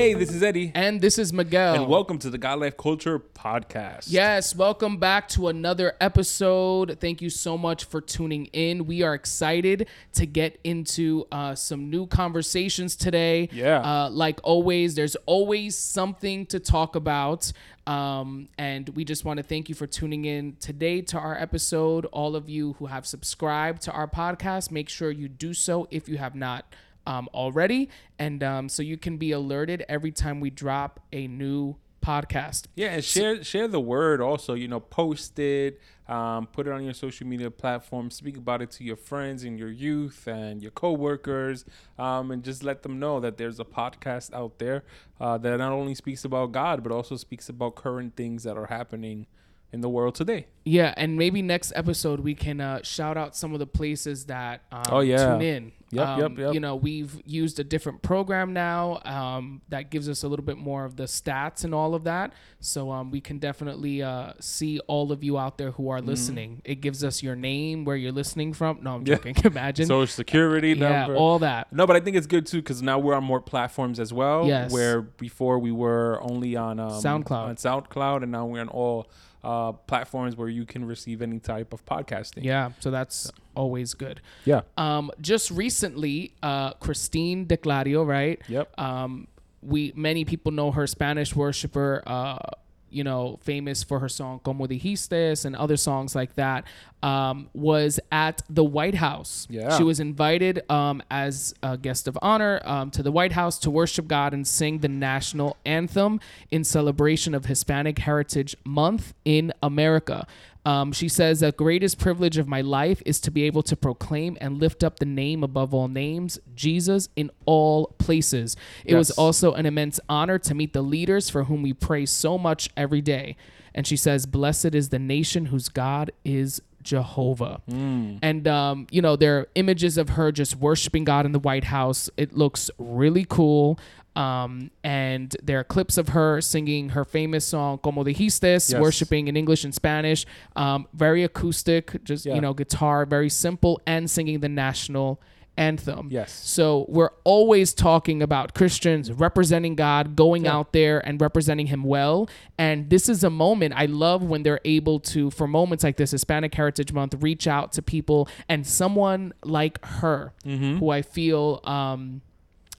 Hey, this is Eddie. And this is Miguel. And welcome to the God Life Culture Podcast. Yes, welcome back to another episode. Thank you so much for tuning in. We are excited to get into uh, some new conversations today. Yeah. Uh, like always, there's always something to talk about. Um, and we just want to thank you for tuning in today to our episode. All of you who have subscribed to our podcast, make sure you do so if you have not um, already, and um, so you can be alerted every time we drop a new podcast. Yeah, and share share the word also. You know, post it, um, put it on your social media platform, speak about it to your friends and your youth and your coworkers, um, and just let them know that there's a podcast out there uh, that not only speaks about God but also speaks about current things that are happening in the world today. Yeah, and maybe next episode we can uh, shout out some of the places that um, Oh, yeah. tune in. Yep, um, yep, yep. You know, we've used a different program now um, that gives us a little bit more of the stats and all of that. So um, we can definitely uh, see all of you out there who Mm-hmm. are listening. It gives us your name, where you're listening from. No, I'm Yeah. joking. Imagine. Social security yeah, number. all that. No, but I think it's good too because now we're on more platforms as well. Yes. Where before we were only on um, SoundCloud. on SoundCloud, and now we're on all uh, platforms where you can receive any type of podcasting. Yeah, so that's always good. Yeah. Um, just recently, uh, Christine D'Clario, right? Yep. um, we many people know her Spanish worshiper, uh, you know, famous for her song "Como Dijiste" and other songs like that. Um, was at the White House. Yeah. she was invited um, as a guest of honor um, to the White House to worship God and sing the national anthem in celebration of Hispanic Heritage Month in America. Um, she says the greatest privilege of my life is to be able to proclaim and lift up the name above all names, Jesus, in all places. It was also an immense honor to meet the leaders for whom we pray so much every day. And she says, Blessed is the nation whose God is Jehovah. And, um, you know, there are images of her just worshiping God in the White House. It looks really cool. Um, and there are clips of her singing her famous song "Como Dijiste," Yes. worshiping in English and Spanish. Um, very acoustic, just Yeah. you know, guitar, very simple, and singing the national anthem. Yes. So we're always talking about Christians representing God, going Yeah. out there and representing Him well. And this is a moment I love when they're able to, for moments like this, Hispanic Heritage Month, reach out to people and someone like her, Mm-hmm. who I feel. Um,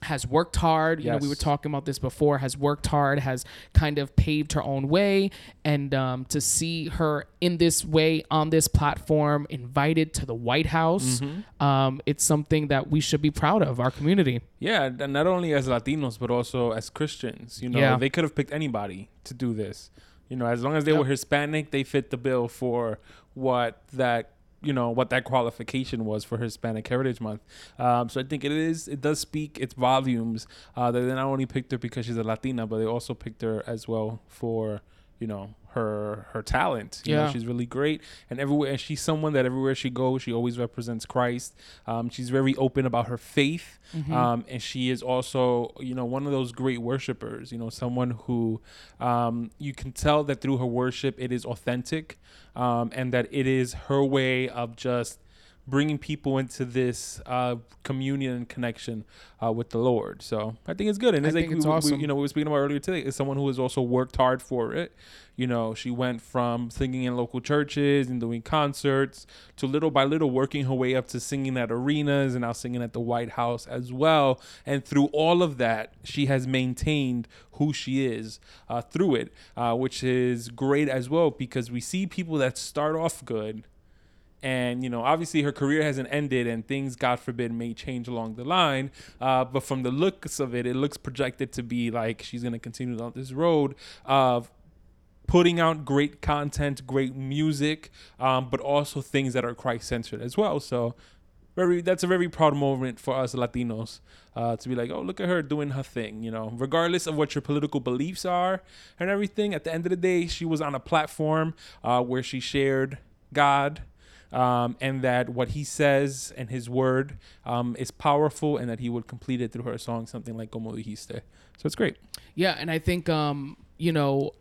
has worked hard. You know, we were talking about this before. Has worked hard. Has kind of paved her own way, and um, to see her in this way on this platform, invited to the White House, Mm-hmm. um, it's something that we should be proud of. Our community. Yeah, and not only as Latinos but also as Christians. You know, Yeah. they could have picked anybody to do this. You know, as long as they Yep. were Hispanic, they fit the bill for what that you know what that qualification was for Hispanic Heritage Month. Um, so I think it is it does speak its volumes uh, that they not only picked her because she's a Latina, but they also picked her as well for you know her her talent. You know, Yeah. she's really great, and everywhere and she's someone that everywhere she goes, she always represents Christ. Um, she's very open about her faith, um, and she is also you know one of those great worshipers. You know, someone who um, you can tell that through her worship it is authentic, um, and that it is her way of just bringing people into this uh, communion and connection uh, with the Lord. So I think it's good, and I it's think like it's we, we- you know we were speaking about earlier today. Is someone who has also worked hard for it. You know, she went from singing in local churches and doing concerts to little by little working her way up to singing at arenas and now singing at the White House as well. And through all of that, she has maintained who she is uh, through it, uh, which is great as well because we see people that start off good and you know obviously her career hasn't ended and things god forbid may change along the line. Uh, but from the looks of it it looks projected to be like she's going to continue down this road of putting out great content great music um, but also things that are christ centered as well. So very that's a very proud moment for us latinos uh, to be like oh look at her doing her thing you know? Regardless of what your political beliefs are and everything at the end of the day she was on a platform uh, where she shared god um, and that what he says and his word um, is powerful and that he would complete it through her song something like como dijiste. So it's great. Yeah, and I think um, you know,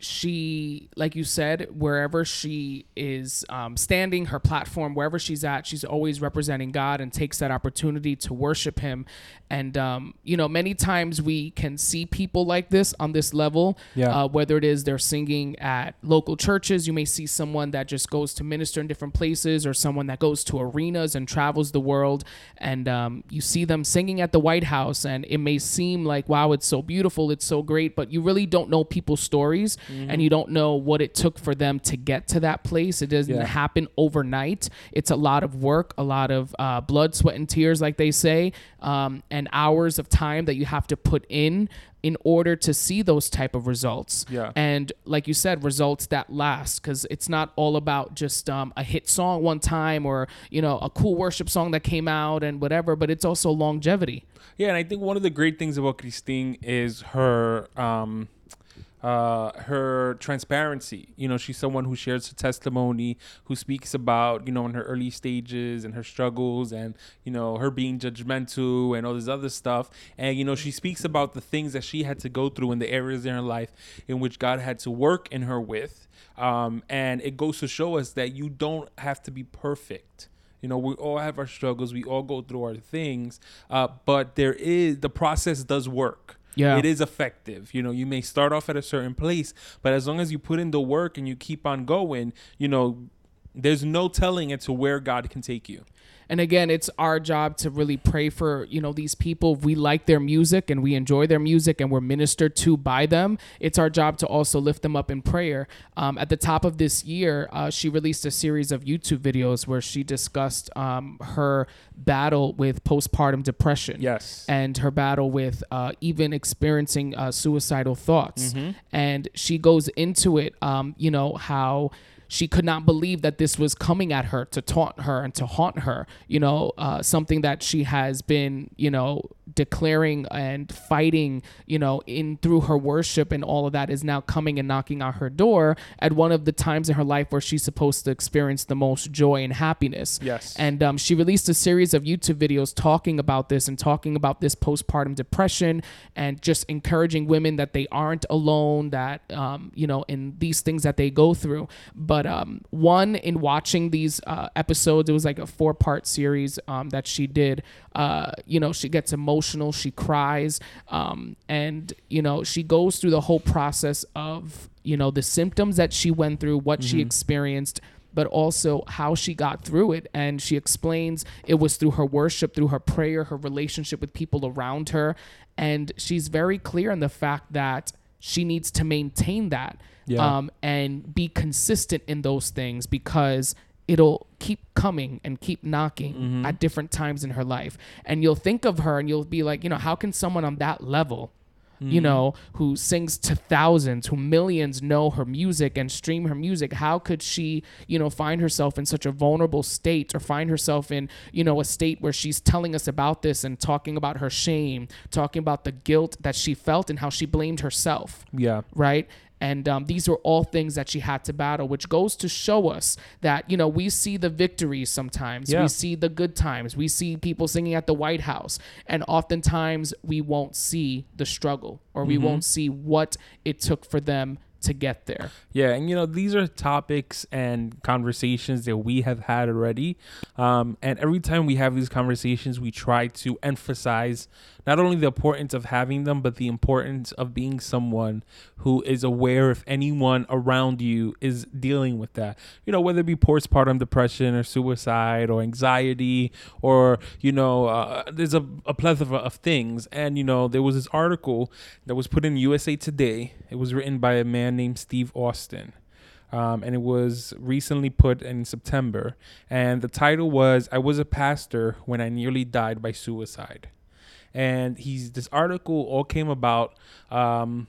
she, like you said, wherever she is um, standing, her platform, wherever she's at, she's always representing God and takes that opportunity to worship Him. And, um, you know, many times we can see people like this on this level, Yeah. uh, whether it is they're singing at local churches, you may see someone that just goes to minister in different places, or someone that goes to arenas and travels the world. And um, you see them singing at the White House, and it may seem like, wow, it's so beautiful, it's so great, but you really don't know people's stories and you don't know what it took for them to get to that place. It doesn't Yeah. happen overnight. It's a lot of work, a lot of uh, blood, sweat, and tears, like they say, um, and hours of time that you have to put in in order to see those type of results. Yeah. And like you said, results that last because it's not all about just um, a hit song one time or you know a cool worship song that came out and whatever, but it's also longevity. Yeah, and I think one of the great things about Christine is her um uh her transparency. You know, she's someone who shares her testimony, who speaks about, you know, in her early stages and her struggles and, you know, her being judgmental and all this other stuff. And you know, she speaks about the things that she had to go through in the areas in her life in which God had to work in her with. Um and it goes to show us that you don't have to be perfect. You know, we all have our struggles. We all go through our things. Uh, but there is the process does work. Yeah. It is effective. You know, you may start off at a certain place, but as long as you put in the work and you keep on going, you know, there's no telling into where God can take you. And again, it's our job to really pray for, you know, these people. We like their music and we enjoy their music and we're ministered to by them, it's our job to also lift them up in prayer. Um, at the top of this year, uh, she released a series of YouTube videos where she discussed um, her battle with postpartum depression Yes. and her battle with uh, even experiencing uh, suicidal thoughts. And she goes into it, um, you know, how she could not believe that this was coming at her to taunt her and to haunt her, you know, uh, something that she has been, you know, declaring and fighting, you know, in through her worship and all of that is now coming and knocking on her door at one of the times in her life where she's supposed to experience the most joy and happiness. Yes. And um, she released a series of YouTube videos talking about this and talking about this postpartum depression and just encouraging women that they aren't alone, that, um, you know, in these things that they go through. But um, one, in watching these uh, episodes, it was like a four part series um, that she did. Uh, you know, she gets emotional, she cries, um, and, you know, she goes through the whole process of, you know, the symptoms that she went through, what she experienced but also how she got through it. And she explains it was through her worship, through her prayer, her relationship with people around her. And she's very clear in the fact that she needs to maintain that Yeah. um, and be consistent in those things because it'll keep coming and keep knocking at different times in her life. And you'll think of her and you'll be like, you know, how can someone on that level? You mm-hmm. know, who sings to thousands, who millions know her music and stream her music. How could she, you know, find herself in such a vulnerable state or find herself in, you know, a state where she's telling us about this and talking about her shame, talking about the guilt that she felt and how she blamed herself yeah. right? And um, these were all things that she had to battle, which goes to show us that, you know, we see the victories sometimes. Yeah. We see the good times. We see people singing at the White House. And oftentimes we won't see the struggle or we won't see what it took for them to get there. Yeah, and you know these are topics and conversations that we have had already, um, and every time we have these conversations, we try to emphasize not only the importance of having them, but the importance of being someone who is aware if anyone around you is dealing with that. You know, whether it be postpartum depression or suicide or anxiety or you know, uh, there's a, a plethora of things. And you know, there was this article that was put in USA Today. It was written by a man named Steve Austin. Um, and it was recently put in September. And the title was "I was a pastor when I nearly died by suicide." And he's this article all came about um,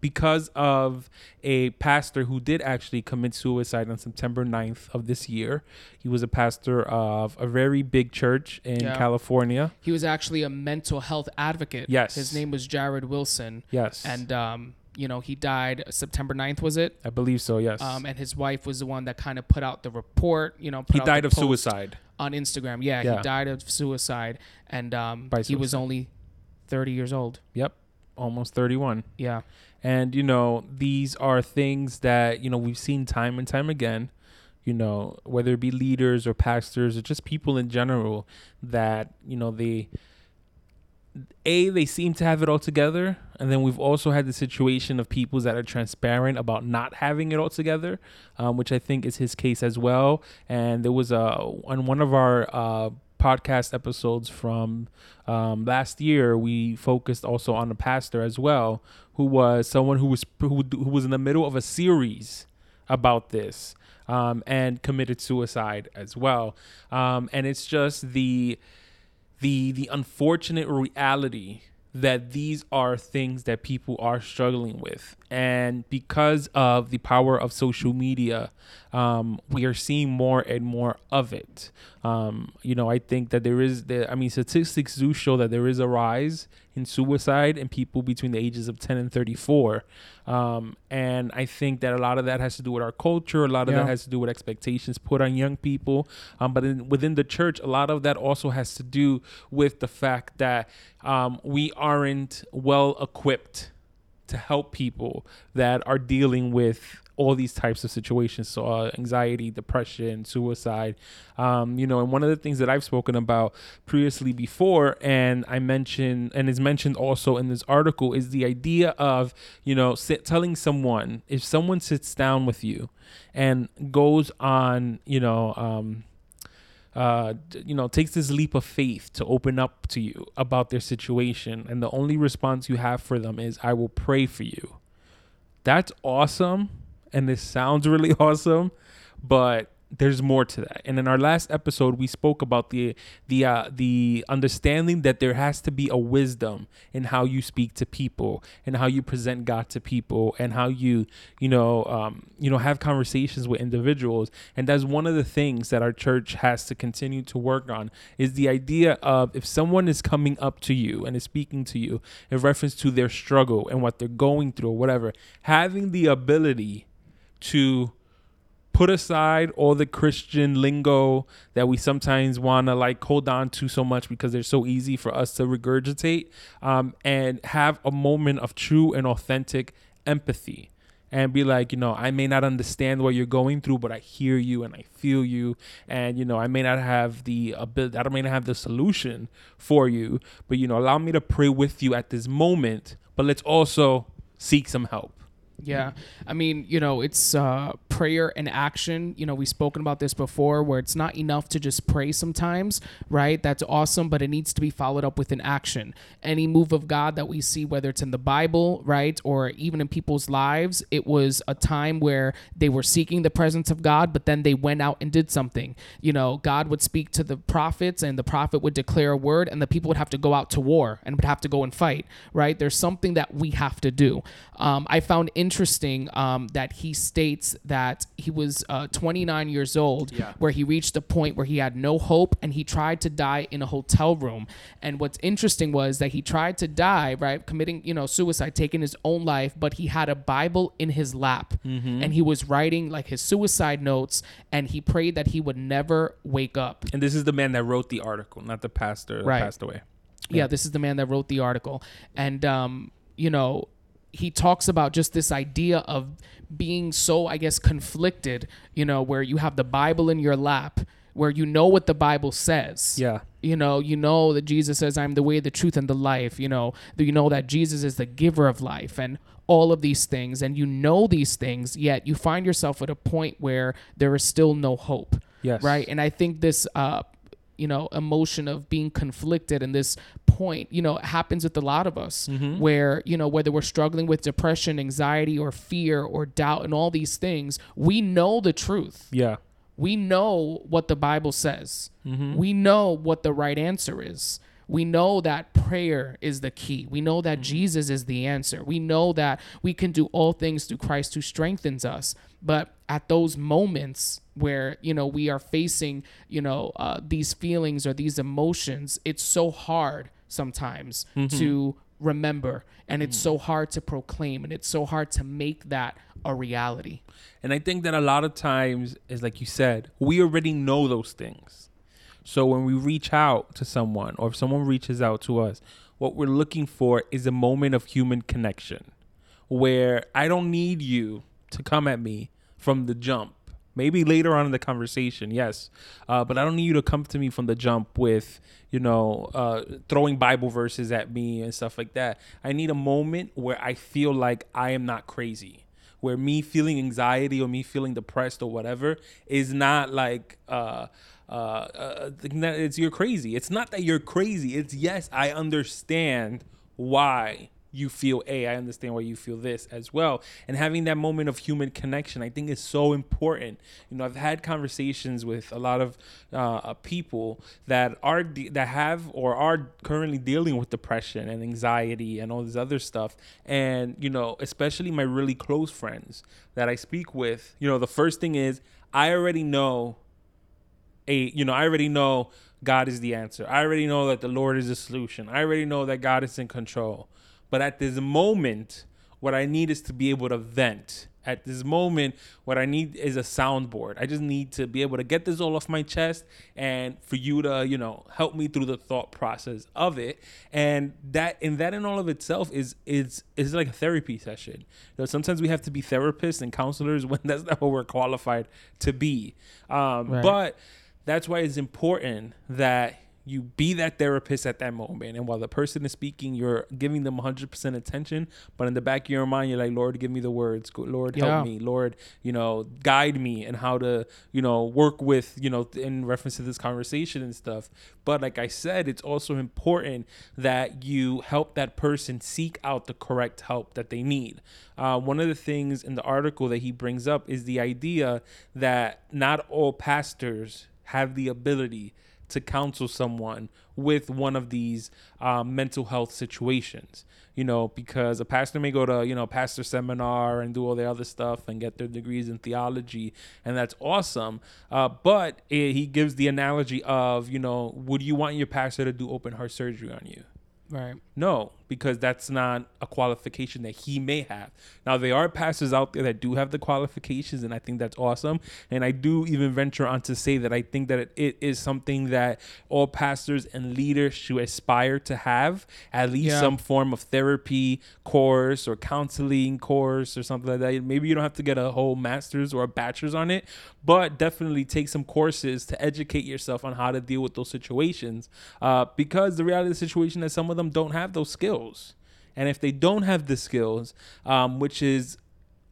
because of a pastor who did actually commit suicide on September 9th of this year. He was a pastor of a very big church in Yeah. California. He was actually a mental health advocate. Yes. His name was Jarrid Wilson. Yes, And, um, you know, he died September 9th, was it? I believe so. Yes, Um, and his wife was the one that kind of put out the report, you know, he died of post suicide. On Instagram. Yeah, Yeah. he died of suicide, and um, By he was only thirty years old. Yep. almost 31. Yeah. And, you know, these are things that, you know, we've seen time and time again, you know, whether it be leaders or pastors or just people in general that, you know, they, A, they seem to have it all together. And then we've also had the situation of people that are transparent about not having it all together, um, which I think is his case as well. And there was a, on one of our, uh, podcast episodes from um, last year, we focused also on a pastor as well, who was someone who was who, who was in the middle of a series about this um, and committed suicide as well. Um, and it's just the the the unfortunate reality that these are things that people are struggling with. And because of the power of social media, um, we are seeing more and more of it. Um, you know, I think that there is, the, I mean, statistics do show that there is a rise in suicide in people between the ages of 10 and 34. Um, and I think that a lot of that has to do with our culture. A lot of Yeah. that has to do with expectations put on young people. Um, but in, within the church, a lot of that also has to do with the fact that um, we aren't well equipped to help people that are dealing with all these types of situations. So uh, anxiety depression suicide um, you know and one of the things that i've spoken about previously before and i mentioned and is mentioned also in this article is the idea of you know sit, telling someone if someone sits down with you and goes on you know um, uh, you know, takes this leap of faith to open up to you about their situation, and the only response you have for them is, "I will pray for you." That's awesome, and this sounds really awesome, but there's more to that. And in our last episode, we spoke about the the uh, the understanding that there has to be a wisdom in how you speak to people and how you present God to people and how you you know um, you know have conversations with individuals. And that's one of the things that our church has to continue to work on is the idea of if someone is coming up to you and is speaking to you in reference to their struggle and what they're going through or whatever, having the ability to put aside all the Christian lingo that we sometimes want to like hold on to so much because they're so easy for us to regurgitate um, and have a moment of true and authentic empathy and be like, you know, I may not understand what you're going through, but I hear you and I feel you. And, you know, I may not have the ability, I may not have the solution for you, but, you know, allow me to pray with you at this moment, but let's also seek some help. Yeah. I mean, you know, it's uh, prayer and action. You know, we've spoken about this before where it's not enough to just pray sometimes, right? That's awesome, but it needs to be followed up with an action. Any move of God that we see, whether it's in the Bible, right, or even in people's lives, it was a time where they were seeking the presence of God, but then they went out and did something. You know, God would speak to the prophets and the prophet would declare a word and the people would have to go out to war and would have to go and fight, right? There's something that we have to do. Um, I found interesting um, that he states that he was uh, 29 years old, Yeah. where he reached a point where he had no hope and he tried to die in a hotel room. And what's interesting was that he tried to die, right, committing, you know, suicide, taking his own life, but he had a Bible in his lap and he was writing like his suicide notes and he prayed that he would never wake up. And this is the man that wrote the article, not the pastor that Right. passed away. yeah, this is the man that wrote the article and um you know he talks about just this idea of being so i guess conflicted you know where you have the bible in your lap where you know what the bible says Yeah. you know you know that jesus says i'm the way the truth and the life you know that you know that jesus is the giver of life and all of these things and you know these things yet you find yourself at a point where there is still no hope Yes. right and i think this uh you know emotion of being conflicted and this point you know happens with a lot of us mm-hmm. where you know whether we're struggling with depression anxiety or fear or doubt and all these things we know the truth. Yeah. we know what the bible says. Mm-hmm. We know what the right answer is we know that prayer is the key. We know that mm-hmm. Jesus is the answer. We know that we can do all things through Christ who strengthens us. But at those moments where you know we are facing you know uh, these feelings or these emotions, it's so hard sometimes mm-hmm. to remember, and it's mm. so hard to proclaim, and it's so hard to make that a reality. And I think that a lot of times is like you said, we already know those things. So when we reach out to someone or if someone reaches out to us, what we're looking for is a moment of human connection where I don't need you to come at me from the jump. Maybe later on in the conversation, yes, uh, but I don't need you to come to me from the jump with, you know, uh, throwing Bible verses at me and stuff like that. I need a moment where I feel like I am not crazy, where me feeling anxiety or me feeling depressed or whatever is not like uh, uh, uh, it's you're crazy. It's not that you're crazy. It's yes, I understand why you feel A. I understand why you feel this as well. And having that moment of human connection, I think, is so important. You know, I've had conversations with a lot of uh, uh people that are de- that have or are currently dealing with depression and anxiety and all this other stuff. And you know, especially my really close friends that I speak with. You know, the first thing is I already know a. You know, I already know. God is the answer. I already know that the Lord is the solution. I already know that God is in control. But at this moment, what I need is to be able to vent. At this moment, what I need is a soundboard. I just need to be able to get this all off my chest and for you to, you know, help me through the thought process of it. And that and that in all of itself is is is like a therapy session. You know, sometimes we have to be therapists and counselors when that's not what we're qualified to be. Um, right. But that's why it's important that you be that therapist at that moment. And while the person is speaking you're giving them 100% attention but in the back of your mind you're like lord give me the words. Lord help yeah. me. Lord you know guide me and how to you know work with you know in reference to this conversation and stuff. But like i said it's also important that you help that person seek out the correct help that they need. Uh, one of the things in the article that he brings up is the idea that not all pastors have the ability to counsel someone with one of these um, mental health situations. You know, because a pastor may go to, you know, pastor seminar and do all the other stuff and get their degrees in theology, and that's awesome. Uh, but it, he gives the analogy of, you know, would you want your pastor to do open heart surgery on you? Right. No, because that's not a qualification that he may have. Now there are pastors out there that do have the qualifications, and I think that's awesome. And I do even venture on to say that I think that it, it is something that all pastors and leaders should aspire to have at least yeah. some form of therapy course or counseling course or something like that. Maybe you don't have to get a whole master's or a bachelor's on it, but definitely take some courses to educate yourself on how to deal with those situations. Uh, because the reality of the situation is some of them don't have those skills. And if they don't have the skills, um, which is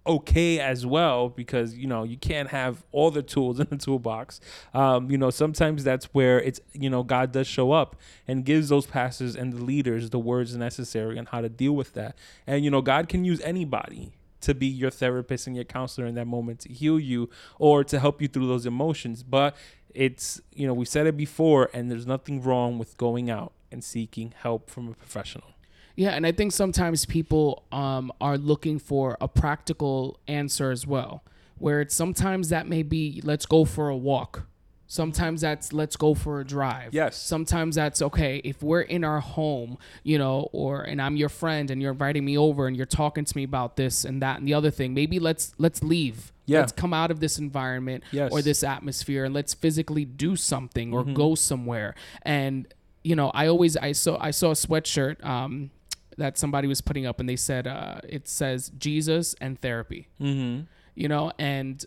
okay as well because you know you can't have all the tools in the toolbox um, you know sometimes that's where it's you know god does show up and gives those pastors and the leaders the words necessary on how to deal with that. And you know god can use anybody to be your therapist and your counselor in that moment to heal you or to help you through those emotions. But it's you know we said it before and there's nothing wrong with going out and seeking help from a professional yeah, and I think sometimes people um, are looking for a practical answer as well, where it's sometimes that may be let's go for a walk. Sometimes that's let's go for a drive. Yes. Sometimes that's okay if we're in our home, you know, or and I'm your friend and you're inviting me over and you're talking to me about this and that and the other thing. Maybe let's let's leave. Yeah. Let's come out of this environment yes. or this atmosphere and let's physically do something or mm-hmm. go somewhere. And you know, I always I saw I saw a sweatshirt um that somebody was putting up, and they said uh, it says Jesus and therapy. Mm-hmm. You know, and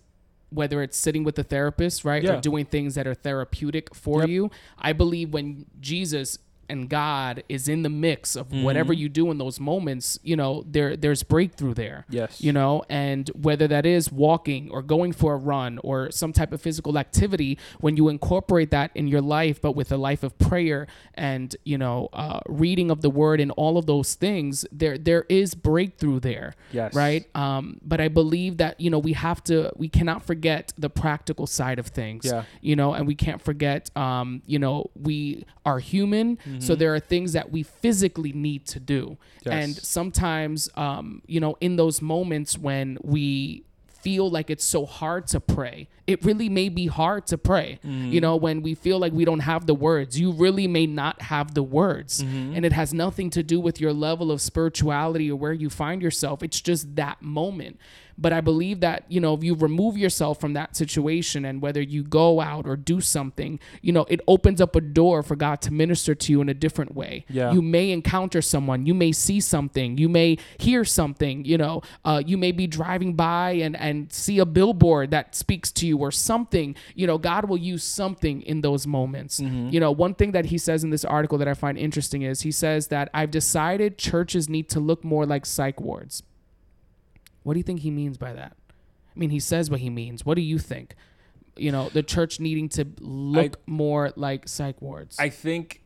whether it's sitting with the therapist, right, yeah. or doing things that are therapeutic for yep. you, I believe when Jesus and God is in the mix of mm-hmm. whatever you do in those moments, you know, there there's breakthrough there. Yes. You know, and whether that is walking or going for a run or some type of physical activity, when you incorporate that in your life, but with a life of prayer and you know, uh, reading of the Word and all of those things, there there is breakthrough there. Yes. Right. Um, but I believe that you know we have to we cannot forget the practical side of things. Yeah. You know, and we can't forget, um, you know, we are human. Mm-hmm. So there are things that we physically need to do. Yes. And sometimes, um, you know, in those moments when we feel like it's so hard to pray. It really may be hard to pray. Mm-hmm. You know, when we feel like we don't have the words, you really may not have the words. Mm-hmm. And it has nothing to do with your level of spirituality or where you find yourself. It's just that moment. But I believe that, you know, if you remove yourself from that situation and whether you go out or do something, you know, it opens up a door for God to minister to you in a different way. Yeah. You may encounter someone, you may see something, you may hear something, you know, uh, you may be driving by and, and see a billboard that speaks to you or something. You know, God will use something in those moments. You know, one thing that he says in this article that I find interesting is he says that I've decided churches need to look more like psych wards. What do you think he means by that? I mean, he says what he means. What do you think? You know, the church needing to look more like psych wards. I think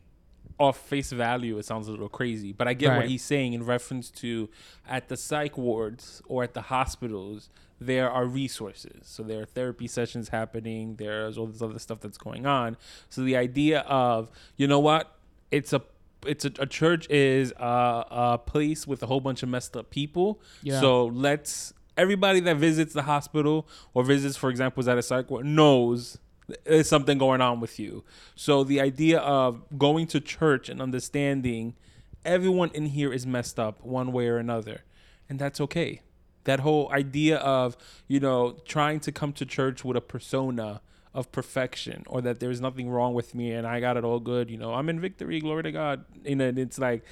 off face value, it sounds a little crazy, but I get what he's saying in reference to at the psych wards or at the hospitals, there are resources. So there are therapy sessions happening, there's all this other stuff that's going on. So the idea of, you know what, it's a it's a, a church is a, a place with a whole bunch of messed up people. Yeah. So let's everybody that visits the hospital or visits, for example, is at a psych ward knows there's something going on with you. So the idea of going to church and understanding everyone in here is messed up one way or another, and that's okay. That whole idea of you know trying to come to church with a persona of perfection or that there's nothing wrong with me and I got it all good, you know, I'm in victory, glory to God. You know, and it's like,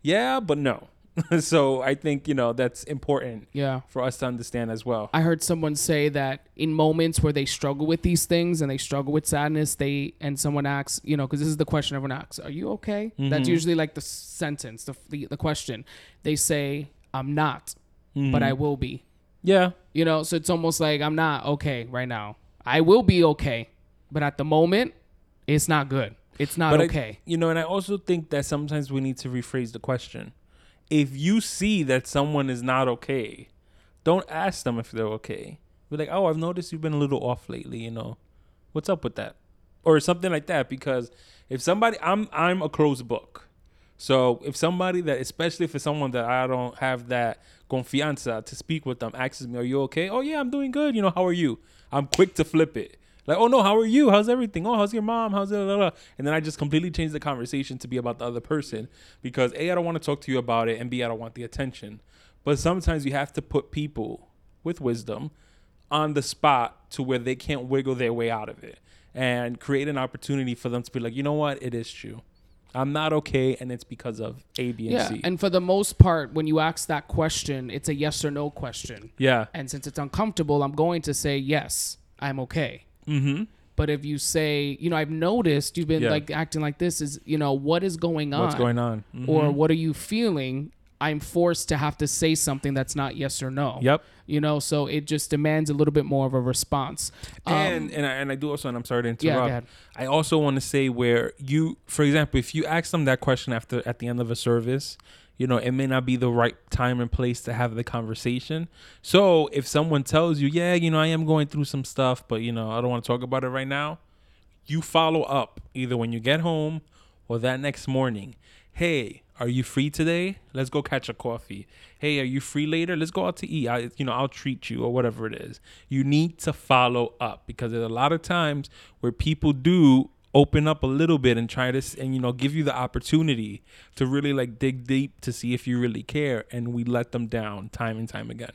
yeah, but no. so I think, you know, that's important yeah. for us to understand as well. I heard someone say that in moments where they struggle with these things and they struggle with sadness, they and someone asks, you know, because this is the question everyone asks, "Are you okay?" That's mm-hmm. usually like the sentence, the, the the question. They say, "I'm not, but I mm-hmm. will be." Yeah. You know, so it's almost like I'm not okay right now. I will be okay, but at the moment, it's not good. It's not But I- okay. you know, and I also think that sometimes we need to rephrase the question. If you see that someone is not okay, don't ask them if they're okay. Be like, "Oh, I've noticed you've been a little off lately. You know, what's up with that?" Or something like that. Because if somebody, I'm I'm a closed book. So if somebody that, especially if it's someone that I don't have that confianza to speak with them, asks me, "Are you okay?" Oh yeah, I'm doing good. You know, how are you? I'm quick to flip it. Like, oh no, how are you? How's everything? Oh, how's your mom? How's it? Blah. And then I just completely change the conversation to be about the other person because a, I don't want to talk to you about it, and b, I don't want the attention. But sometimes you have to put people with wisdom on the spot to where they can't wiggle their way out of it and create an opportunity for them to be like, you know what, it is true. I'm not okay, and it's because of A, B, and Yeah, C. and for the most part, when you ask that question, it's a yes or no question. yeah, And since it's uncomfortable, I'm going to say yes, I'm okay. mm-hmm. But if you say, you know, I've noticed you've been Yeah. like acting like this, is you know, what is going on? what's going on? Or Mhm. what are you feeling? I'm forced to have to say something that's not yes or no. Yep. You know, so it just demands a little bit more of a response. Um, and and I, and I do also, and I'm sorry to yeah, go interrupt. ahead. I also want to say where you, for example, if you ask them that question after at the end of a service, you know, it may not be the right time and place to have the conversation. So if someone tells you, yeah, you know, I am going through some stuff, but you know, I don't want to talk about it right now, you follow up either when you get home or that next morning. Hey, are you free today? Let's go catch a coffee. Hey, are you free later? Let's go out to eat. I, you know, I'll treat you or whatever it is. You need to follow up because there's a lot of times where people do open up a little bit and try to and you know give you the opportunity to really like dig deep to see if you really care and we let them down time and time again.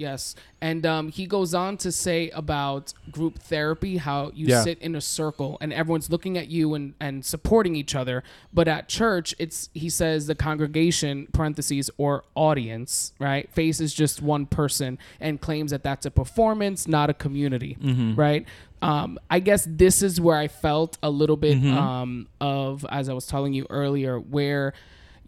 Yes. And um, he goes on to say about group therapy, how you Yeah. sit in a circle and everyone's looking at you and, and supporting each other. But at church, it's he says the congregation, parentheses, or audience, right, faces just one person and claims that that's a performance, not a community, right? Um, I guess this is where I felt a little bit um, of, as I was telling you earlier, where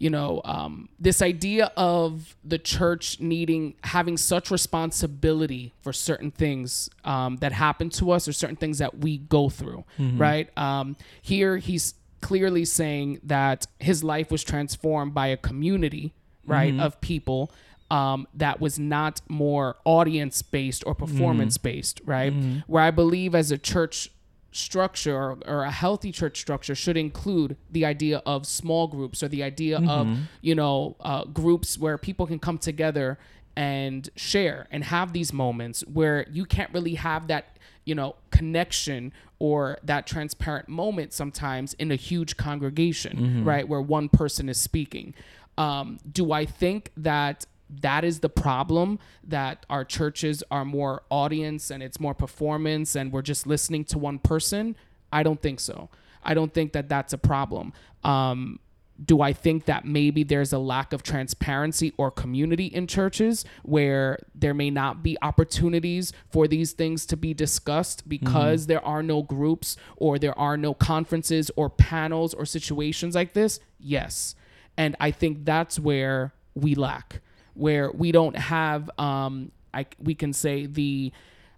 you know um, this idea of the church needing having such responsibility for certain things um, that happen to us or certain things that we go through right? Um, here he's clearly saying that his life was transformed by a community right of people um, that was not more audience based or performance based right? Where i believe as a church structure or, or a healthy church structure should include the idea of small groups or the idea of you know uh, groups where people can come together and share and have these moments where you can't really have that you know connection or that transparent moment sometimes in a huge congregation right where one person is speaking. Um, do i think that that is the problem that our churches are more audience and it's more performance and we're just listening to one person. I don't think so. I don't think that that's a problem. Um, do I think that maybe there's a lack of transparency or community in churches where there may not be opportunities for these things to be discussed because mm-hmm. there are no groups or there are no conferences or panels or situations like this? Yes. And I think that's where we lack, where we don't have, um, I, we can say the,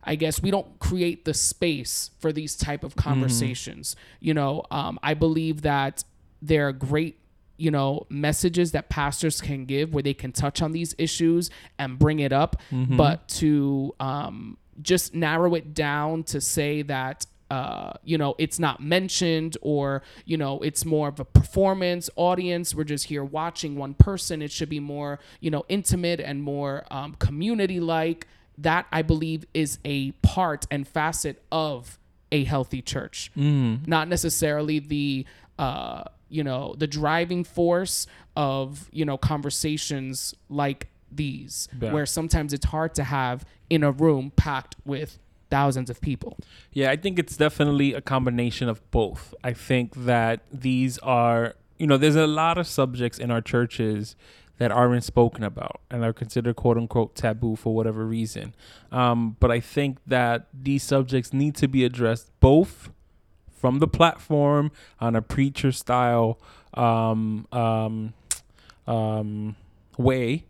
I guess we don't create the space for these type of mm-hmm. conversations. Mm-hmm. You know, um, I believe that there are great you know messages that pastors can give where they can touch on these issues and bring it up mm-hmm. but to um, just narrow it down to say that uh, you know, it's not mentioned or, you know, it's more of a performance audience. We're just here watching one person. It should be more, you know, intimate and more um, community like. That I believe is a part and facet of a healthy church, mm. not necessarily the, uh, you know, the driving force of, you know, conversations like these, yeah. where sometimes it's hard to have in a room packed with thousands of people. Yeah, I think it's definitely a combination of both. I think that these are, you know, there's a lot of subjects in our churches that aren't spoken about and are considered quote unquote taboo for whatever reason. Um, but I think that these subjects need to be addressed both from the platform on a preacher style um, um, um way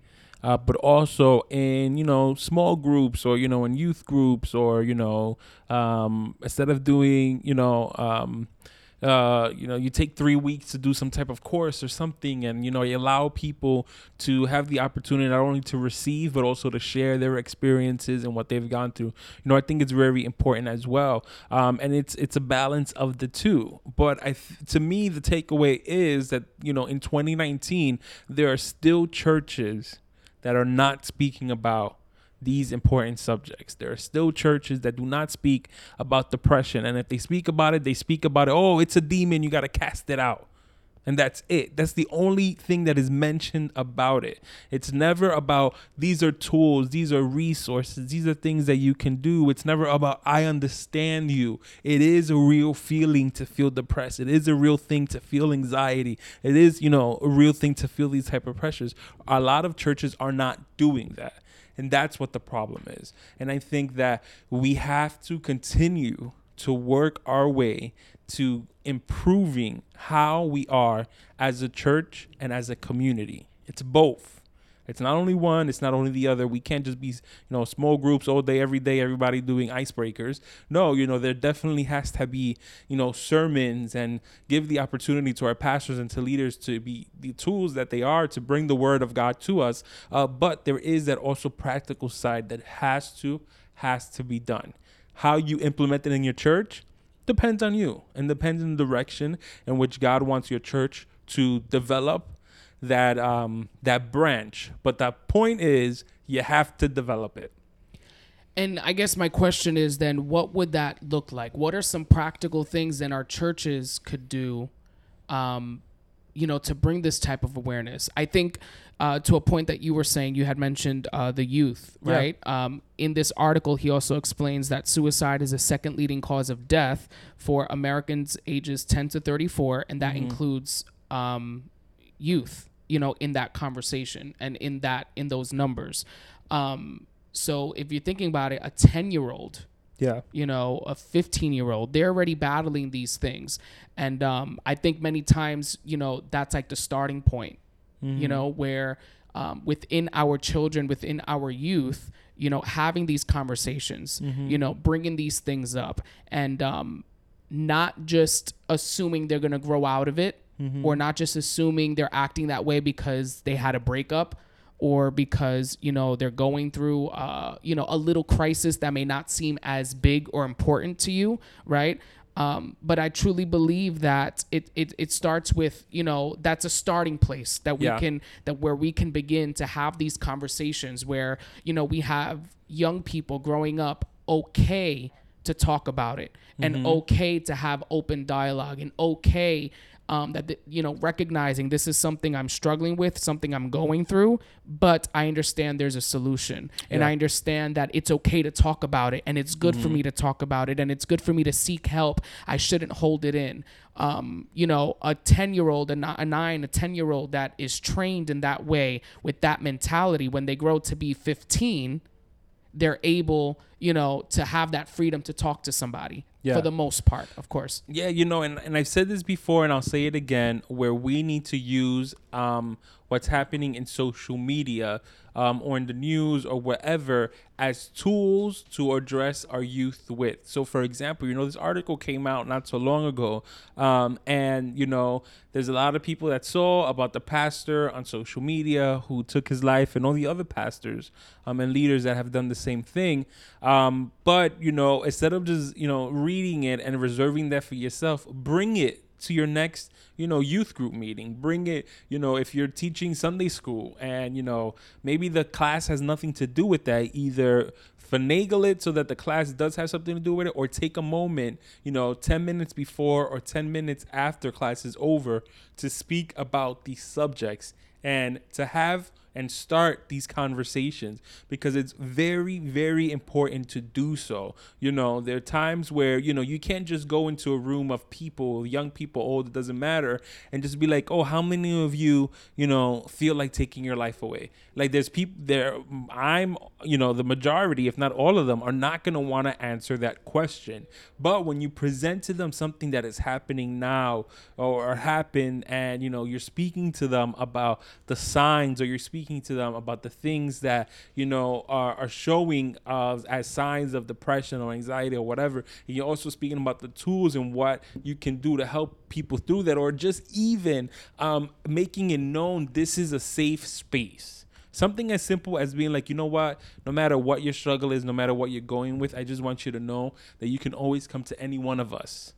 uh, but also in you know small groups or you know in youth groups or you know um, instead of doing you know um, uh, you know, you take three weeks to do some type of course or something, and you know, you allow people to have the opportunity not only to receive but also to share their experiences and what they've gone through. You know, I think it's very important as well, um, and it's it's a balance of the two. But I, th- to me, the takeaway is that you know, in 2019, there are still churches that are not speaking about these important subjects. There are still churches that do not speak about depression. And if they speak about it, they speak about it, oh, it's a demon, you got to cast it out and that's it. That's the only thing that is mentioned about it. It's never about these are tools, these are resources, these are things that you can do. It's never about I understand you. It is a real feeling to feel depressed. It is a real thing to feel anxiety. It is, you know, a real thing to feel these type of pressures. A lot of churches are not doing that. And that's what the problem is. And I think that we have to continue to work our way to improving how we are as a church and as a community. It's both. It's not only one, it's not only the other. We can't just be, you know, small groups all day, every day, everybody doing icebreakers. No, you know, there definitely has to be, you know, sermons and give the opportunity to our pastors and to leaders to be the tools that they are to bring the word of God to us. Uh, but there is that also practical side that has to, has to be done. How you implement it in your church, depends on you and depends on the direction in which God wants your church to develop that um, that branch. But the point is, you have to develop it. And I guess my question is then, what would that look like? What are some practical things that our churches could do, um, you know, to bring this type of awareness? I think uh, to a point that you were saying, you had mentioned uh, the youth, right? Yeah. Um, in this article, he also explains that suicide is a second leading cause of death for Americans ages 10 to 34, and that mm-hmm. includes um, youth, you know, in that conversation and in that in those numbers. Um, so if you're thinking about it, a 10 year old, yeah, you know, a 15 year old, they're already battling these things, and um, I think many times, you know, that's like the starting point mm-hmm. you know, where um, within our children, within our youth, you know, having these conversations, mm-hmm. you know, bringing these things up and um, not just assuming they're going to grow out of it mm-hmm. or not just assuming they're acting that way because they had a breakup or because you know they're going through uh, you know a little crisis that may not seem as big or important to you right um, but I truly believe that it, it it starts with you know that's a starting place that we yeah. can that where we can begin to have these conversations where you know we have young people growing up okay to talk about it and mm-hmm. okay to have open dialogue and okay um, that the, you know recognizing this is something i'm struggling with something i'm going through but i understand there's a solution. And Yeah. i understand that it's okay to talk about it and it's good for me to talk about it and it's good for me to seek help. I shouldn't hold it in. Um, you know a 10 year old a ni- a 9 a 10 year old that is trained in that way with that mentality when they grow to be 15 they're able you know to have that freedom to talk to somebody Yeah. for the most part of course Yeah, you know, and, and I've said this before and I'll say it again, where we need to use um, what's happening in social media um, or in the news or whatever as tools to address our youth with. So, for example, you know, this article came out not so long ago, um, and, you know, there's a lot of people that saw about the pastor on social media who took his life and all the other pastors um, and leaders that have done the same thing. Um, but, you know, instead of just, you know, reading it and reserving that for yourself, bring it to your next you know youth group meeting. Bring it you know if you're teaching sunday school and you know maybe the class has nothing to do with that either finagle it so that the class does have something to do with it or take a moment you know 10 minutes before or 10 minutes after class is over to speak about these subjects. And to have and start these conversations because it's very very important to do so. You know there are times where you know you can't just go into a room of people young people old it doesn't matter and just be like oh how many of you you know feel like taking your life away? Like there's people there i'm you know the majority if not all of them are not going to want to answer that question. But when you present to them something that is happening now or happened and you know you're speaking to them about the signs or you're speaking to them about the things that you know are, are showing uh, as signs of depression or anxiety or whatever and you're also speaking about the tools and what you can do to help people through that or just even um, making it known this is a safe space Something as simple as being like, you know what, no matter what your struggle is, no matter what you're going with, I just want you to know that you can always come to any one of us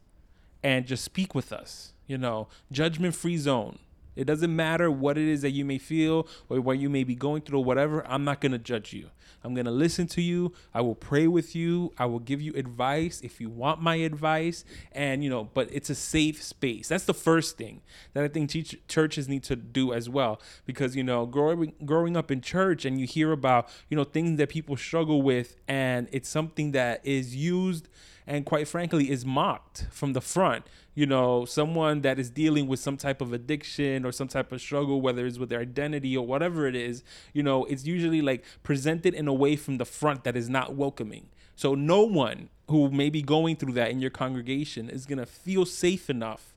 and just speak with us. You know, judgment free zone. It doesn't matter what it is that you may feel or what you may be going through or whatever. I'm not going to judge you. I'm going to listen to you. I will pray with you. I will give you advice if you want my advice. And, you know, but it's a safe space. That's the first thing that I think teach, churches need to do as well. Because, you know, growing, growing up in church and you hear about, you know, things that people struggle with and it's something that is used and quite frankly is mocked from the front. You know someone that is dealing with some type of addiction or some type of struggle whether it's with their identity or whatever it is you know it's usually like presented in a way from the front that is not welcoming. So no one who may be going through that in your congregation is to feel safe enough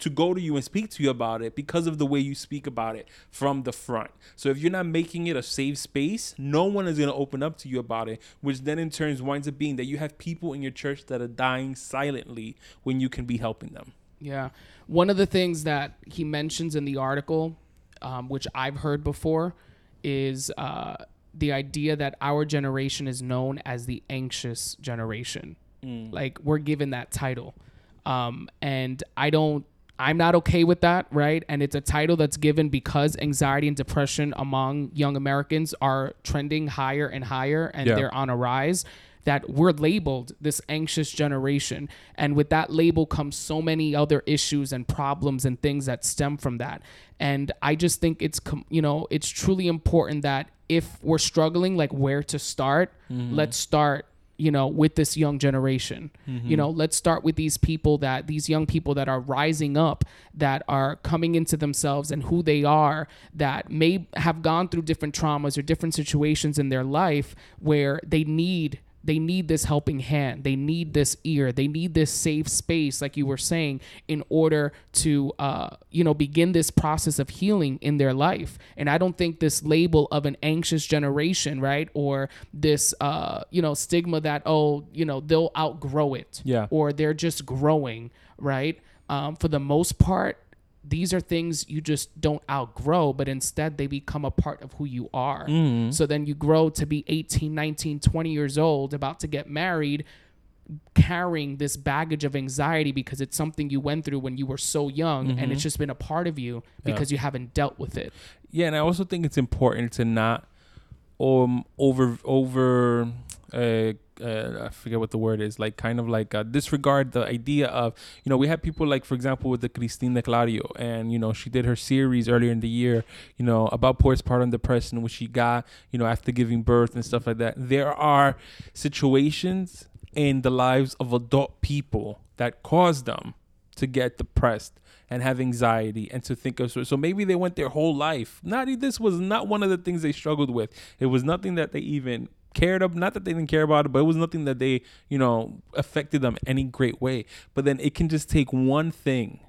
to go to you and speak to you about it because of the way you speak about it from the front. So if you're not making it a safe space, no one is going to open up to you about it, which then in turn winds up being that you have people in your church that are dying silently when you can be helping them. Yeah. One of the things that he mentions in the article, um, which I've heard before, is uh, the idea that our generation is known as the anxious generation. Like, we're given that title. Um, and I don't. I'm not okay with that, right? And it's a title that's given because anxiety and depression among young Americans are trending higher and higher and Yeah. they're on a rise that we're labeled this anxious generation and with that label comes so many other issues and problems and things that stem from that and i just think it's com- you know it's truly important that if we're struggling like where to start mm-hmm. let's start you know with this young generation. You mm-hmm. know let's start with these people that these young people that are rising up that are coming into themselves and who they are that may have gone through different traumas or different situations in their life where they need they need this helping hand. They need this ear. They need this safe space like you were saying in order to uh, you know begin this process of healing in their life. And i don't think this label of an anxious generation right or this uh, you know stigma that oh you know they'll outgrow it Yeah. or they're just growing right um, for the most part these are things you just don't outgrow but instead they become a part of who you are. So then you grow to be 18 19 20 years old about to get married carrying this baggage of anxiety because it's something you went through when you were so young and it's just been a part of you because you haven't dealt with it. Yeah, and I also think it's important to not um over over uh uh, I forget what the word is, like kind of like uh, disregard the idea of, you know, we have people like, for example, with the Cristina D'Clario, and you know, she did her series earlier in the year, you know, about postpartum depression, which she got, you know, after giving birth and stuff like that. There are situations in the lives of adult people that cause them to get depressed and have anxiety and to think of so maybe they went their whole life not this was not one of the things they struggled with it was nothing that they even cared of not that they didn't care about it but it was nothing that they you know affected them any great way but then it can just take one thing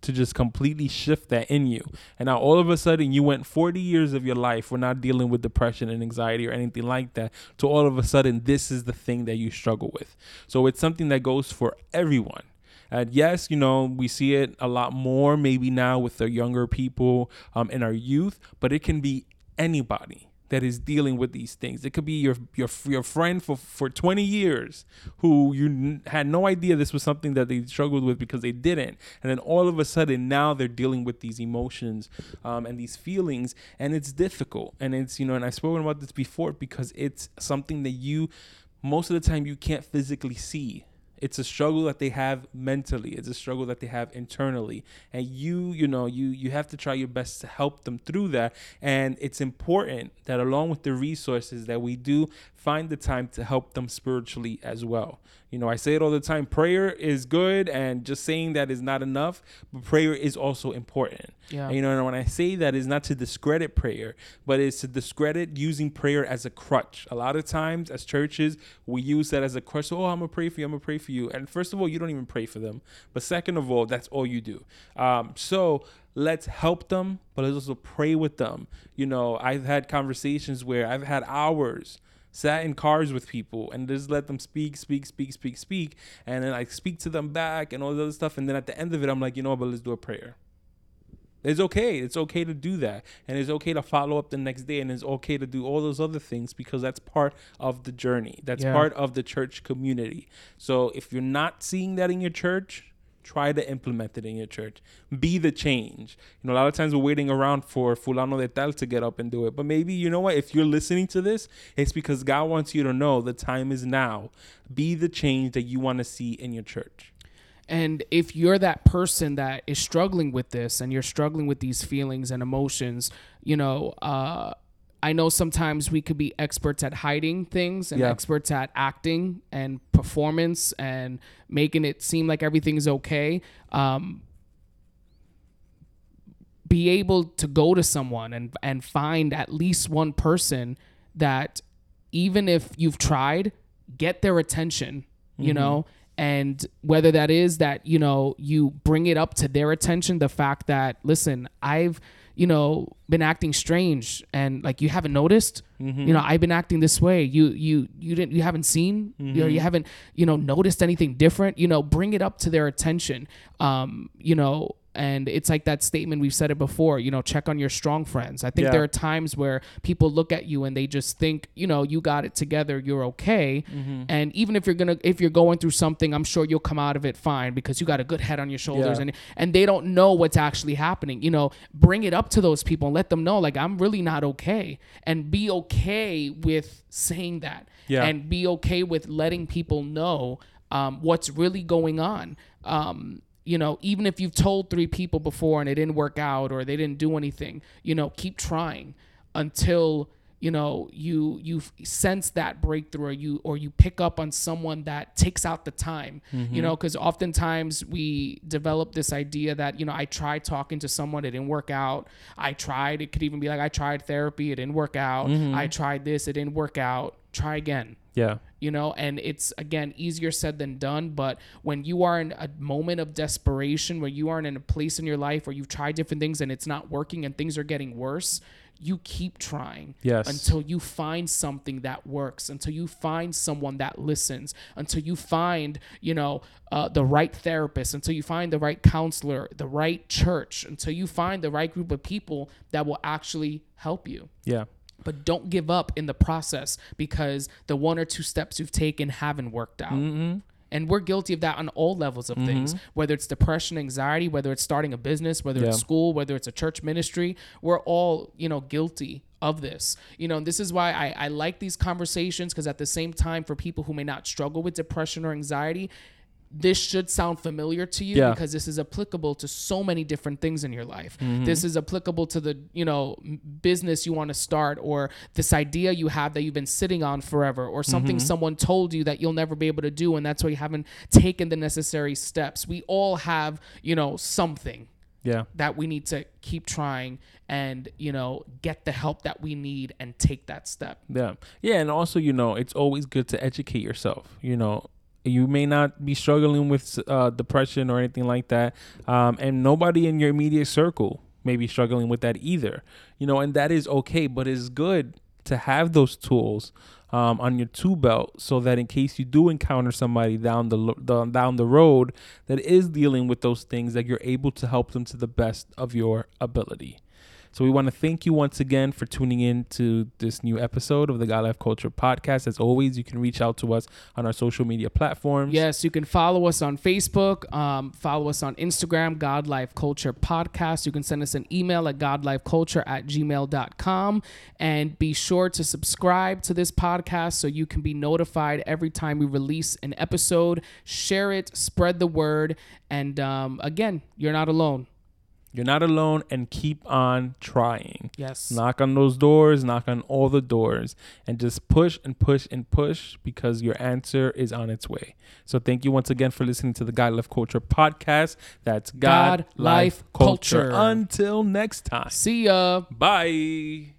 to just completely shift that in you. And now all of a sudden you went 40 years of your life we're not dealing with depression and anxiety or anything like that to all of a sudden this is the thing that you struggle with. So it's something that goes for everyone. And yes, you know, we see it a lot more maybe now with the younger people um, in our youth, but it can be anybody that is dealing with these things. It could be your your your friend for for 20 years who you n- had no idea this was something that they struggled with because they didn't, and then all of a sudden now they're dealing with these emotions um, and these feelings, and it's difficult. And it's you know, and I've spoken about this before because it's something that you most of the time you can't physically see it's a struggle that they have mentally. It's a struggle that they have internally. And you you know you you have to try your best to help them through that. And it's important that along with the resources that we do find the time to help them spiritually as well you know i say it all the time prayer is good and just saying that is not enough but prayer is also important. Yeah. and, you know and when i say that is not to discredit prayer but it's to discredit using prayer as a crutch. A lot of times as churches we use that as a crutch. Oh i'm gonna pray for you i'm gonna pray for you. And first of all you don't even pray for them. But second of all that's all you do. Um, so let's help them but let's also pray with them. You know i've had conversations where i've had hours sat in cars with people and just let them speak, speak, speak, speak, speak, and then I speak to them back and all this other stuff. And then at the end of it, I'm like, you know what, but let's do a prayer. It's okay. It's okay to do that. And it's okay to follow up the next day. And it's okay to do all those other things because that's part of the journey. That's Yeah. part of the church community. So if you're not seeing that in your church, try to implement it in your church. Be the change. You know, a lot of times we're waiting around for fulano de tal to get up and do it. But maybe, you know what, if you're listening to this, it's because God wants you to know the time is now. Be the change that you want to see in your church. And if you're that person that is struggling with this and you're struggling with these feelings and emotions, you know, uh, I know sometimes we could be experts at hiding things and Yeah. experts at acting and performance and making it seem like everything's okay. Um, be able to go to someone and and find at least one person that even if you've tried get their attention you know and whether that is that you know you bring it up to their attention the fact that listen i've you know been acting strange and like you haven't noticed? You know i've been acting this way. You you you didn't you haven't seen? You know you haven't you know noticed anything different? You know bring it up to their attention. Um you know and it's like that statement we've said it before you know check on your strong friends. I think Yeah. there are times where people look at you and they just think you know you got it together you're okay. And even if you're gonna if you're going through something i'm sure you'll come out of it fine because you got a good head on your shoulders Yeah. and and they don't know what's actually happening. You know bring it up to those people and let them know like i'm really not okay. And be okay with saying that. Yeah. and be okay with letting people know um, what's really going on. Um, you know even if you've told three people before and it didn't work out or they didn't do anything you know keep trying until you know you you sense that breakthrough or you or you pick up on someone that takes out the time you know mm-hmm. because oftentimes we develop this idea that you know i tried talking to someone it didn't work out. I tried it could even be like i tried therapy it didn't work out. Mm-hmm. I tried this it didn't work out. Try again Yeah. you know and it's again easier said than done but when you are in a moment of desperation where you are in a place in your life where you've tried different things and it's not working and things are getting worse you keep trying Yes. until you find something that works until you find someone that listens until you find you know uh, the right therapist until you find the right counselor the right church until you find the right group of people that will actually help you Yeah. But don't give up in the process because the one or two steps you've taken haven't worked out. Mm-hmm. And we're guilty of that on all levels of things, mm-hmm. whether it's depression, anxiety, whether it's starting a business, whether it's school, whether it's a church ministry. We're all, you know, guilty of this. You know, and this is why I, I like these conversations because at the same time, for people who may not struggle with depression or anxiety, this should sound familiar to you Yeah. because this is applicable to so many different things in your life. Mm-hmm. This is applicable to the, you know, business you want to start or this idea you have that you've been sitting on forever or something Mm-hmm. someone told you that you'll never be able to do and that's why you haven't taken the necessary steps. We all have, you know, something Yeah. that we need to keep trying and, you know, get the help that we need and take that step. Yeah. Yeah. And also, you know, it's always good to educate yourself. You know, you may not be struggling with uh, depression or anything like that. Um, and nobody in your immediate circle may be struggling with that either. You know, and that is okay. But it's good to have those tools um, on your tool belt so that in case you do encounter somebody down the, the down the road that is dealing with those things that you're able to help them to the best of your ability. So we want to thank you once again for tuning in to this new episode of the God Life Culture podcast. As always, you can reach out to us on our social media platforms. Yes, you can follow us on Facebook, um, follow us on Instagram, God Life Culture Podcast. You can send us an email at godlifeculture at gmail.com. And be sure to subscribe to this podcast so you can be notified every time we release an episode. Share it, spread the word. And um, again, you're not alone. You're not alone and keep on trying. Yes. Knock on those doors, knock on all the doors, and just push and push and push because your answer is on its way. So thank you once again for listening to the God Life Culture podcast. That's God, God, Life, Culture. Until next time. See ya. Bye.